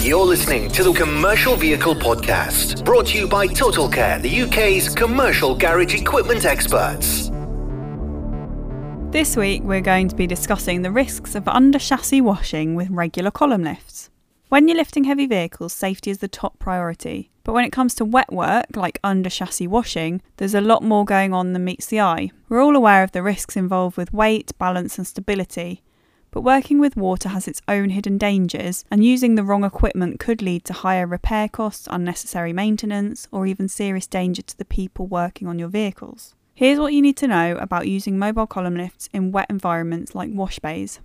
You're listening to the Commercial Vehicle Podcast, brought to you by Totalkare, the UK's commercial garage equipment experts. This week, we're going to be discussing the risks of under chassis washing with regular column lifts. When you're lifting heavy vehicles, safety is the top priority. But when it comes to wet work, like under chassis washing, there's a lot more going on than meets the eye. We're all aware of the risks involved with weight, balance, and stability. But working with water has its own hidden dangers, and using the wrong equipment could lead to higher repair costs, unnecessary maintenance, or even serious danger to the people working on your vehicles. Here's what you need to know about using mobile column lifts in wet environments like wash bays.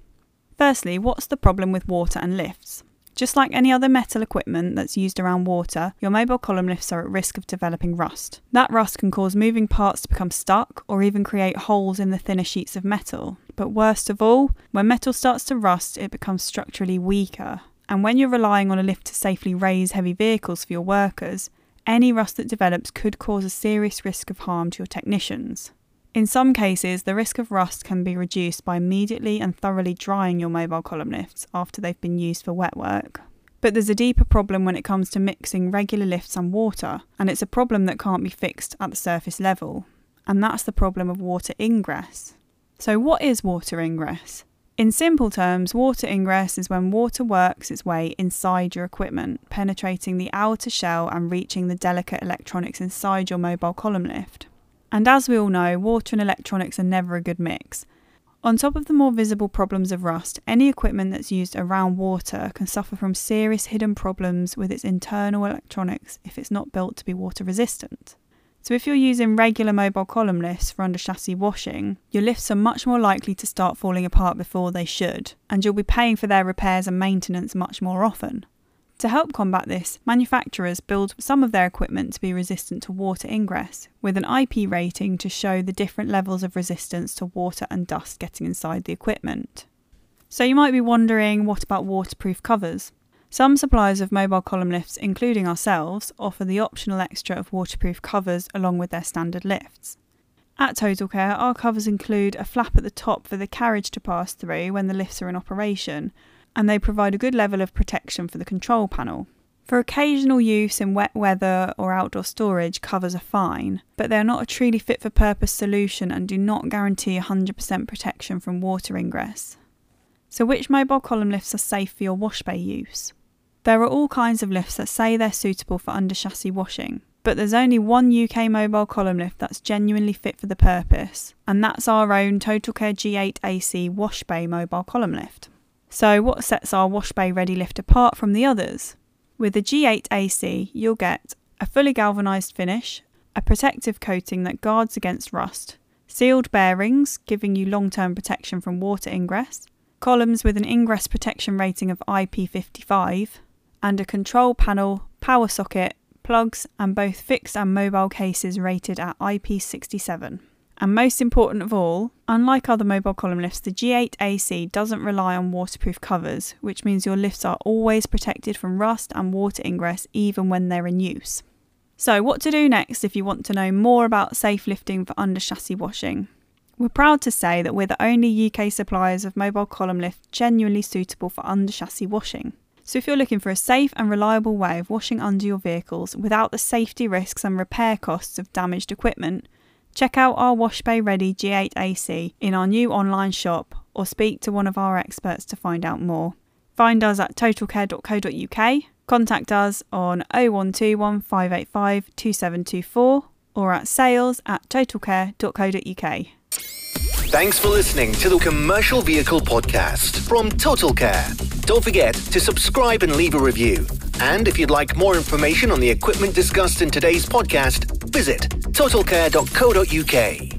Firstly, what's the problem with water and lifts? Just like any other metal equipment that's used around water, your mobile column lifts are at risk of developing rust. That rust can cause moving parts to become stuck or even create holes in the thinner sheets of metal. But worst of all, when metal starts to rust, it becomes structurally weaker. And when you're relying on a lift to safely raise heavy vehicles for your workers, any rust that develops could cause a serious risk of harm to your technicians. In some cases, the risk of rust can be reduced by immediately and thoroughly drying your mobile column lifts after they've been used for wet work. But there's a deeper problem when it comes to mixing regular lifts and water, and it's a problem that can't be fixed at the surface level. And that's the problem of water ingress. So, what is water ingress? In simple terms, water ingress is when water works its way inside your equipment, penetrating the outer shell and reaching the delicate electronics inside your mobile column lift. And as we all know, water and electronics are never a good mix. On top of the more visible problems of rust, any equipment that's used around water can suffer from serious hidden problems with its internal electronics if it's not built to be water resistant. So, if you're using regular mobile column lifts for under chassis washing, your lifts are much more likely to start falling apart before they should, and you'll be paying for their repairs and maintenance much more often. To help combat this, manufacturers build some of their equipment to be resistant to water ingress, with an IP rating to show the different levels of resistance to water and dust getting inside the equipment. So you might be wondering what about waterproof covers? Some suppliers of mobile column lifts, including ourselves, offer the optional extra of waterproof covers along with their standard lifts. At Totalkare, our covers include a flap at the top for the carriage to pass through when the lifts are in operation, and they provide a good level of protection for the control panel. For occasional use in wet weather or outdoor storage, covers are fine, but they are not a truly fit for purpose solution and do not guarantee 100% protection from water ingress. So, which mobile column lifts are safe for your wash bay use? There are all kinds of lifts that say they're suitable for under chassis washing, but there's only one UK mobile column lift that's genuinely fit for the purpose, and that's our own Totalkare G8 AC wash bay mobile column lift. So, what sets our wash bay ready lift apart from the others? With the G8 AC, you'll get a fully galvanised finish, a protective coating that guards against rust, sealed bearings giving you long term protection from water ingress, columns with an ingress protection rating of IP55, and a control panel, power socket, plugs, and both fixed and mobile cases rated at IP67. And most important of all, unlike other mobile column lifts, the G8 AC doesn't rely on waterproof covers, which means your lifts are always protected from rust and water ingress even when they're in use. So, what to do next if you want to know more about safe lifting for under chassis washing? We're proud to say that we're the only UK suppliers of mobile column lift genuinely suitable for under chassis washing. So, if you're looking for a safe and reliable way of washing under your vehicles without the safety risks and repair costs of damaged equipment, Check out our Wash Bay Ready G8 AC in our new online shop or speak to one of our experts to find out more. Find us at totalkare.co.uk, contact us on 0121 585 2724 or at sales at totalkare.co.uk. Thanks for listening to the Commercial Vehicle Podcast from Totalkare. Don't forget to subscribe and leave a review. And if you'd like more information on the equipment discussed in today's podcast, visit totalkare.co.uk.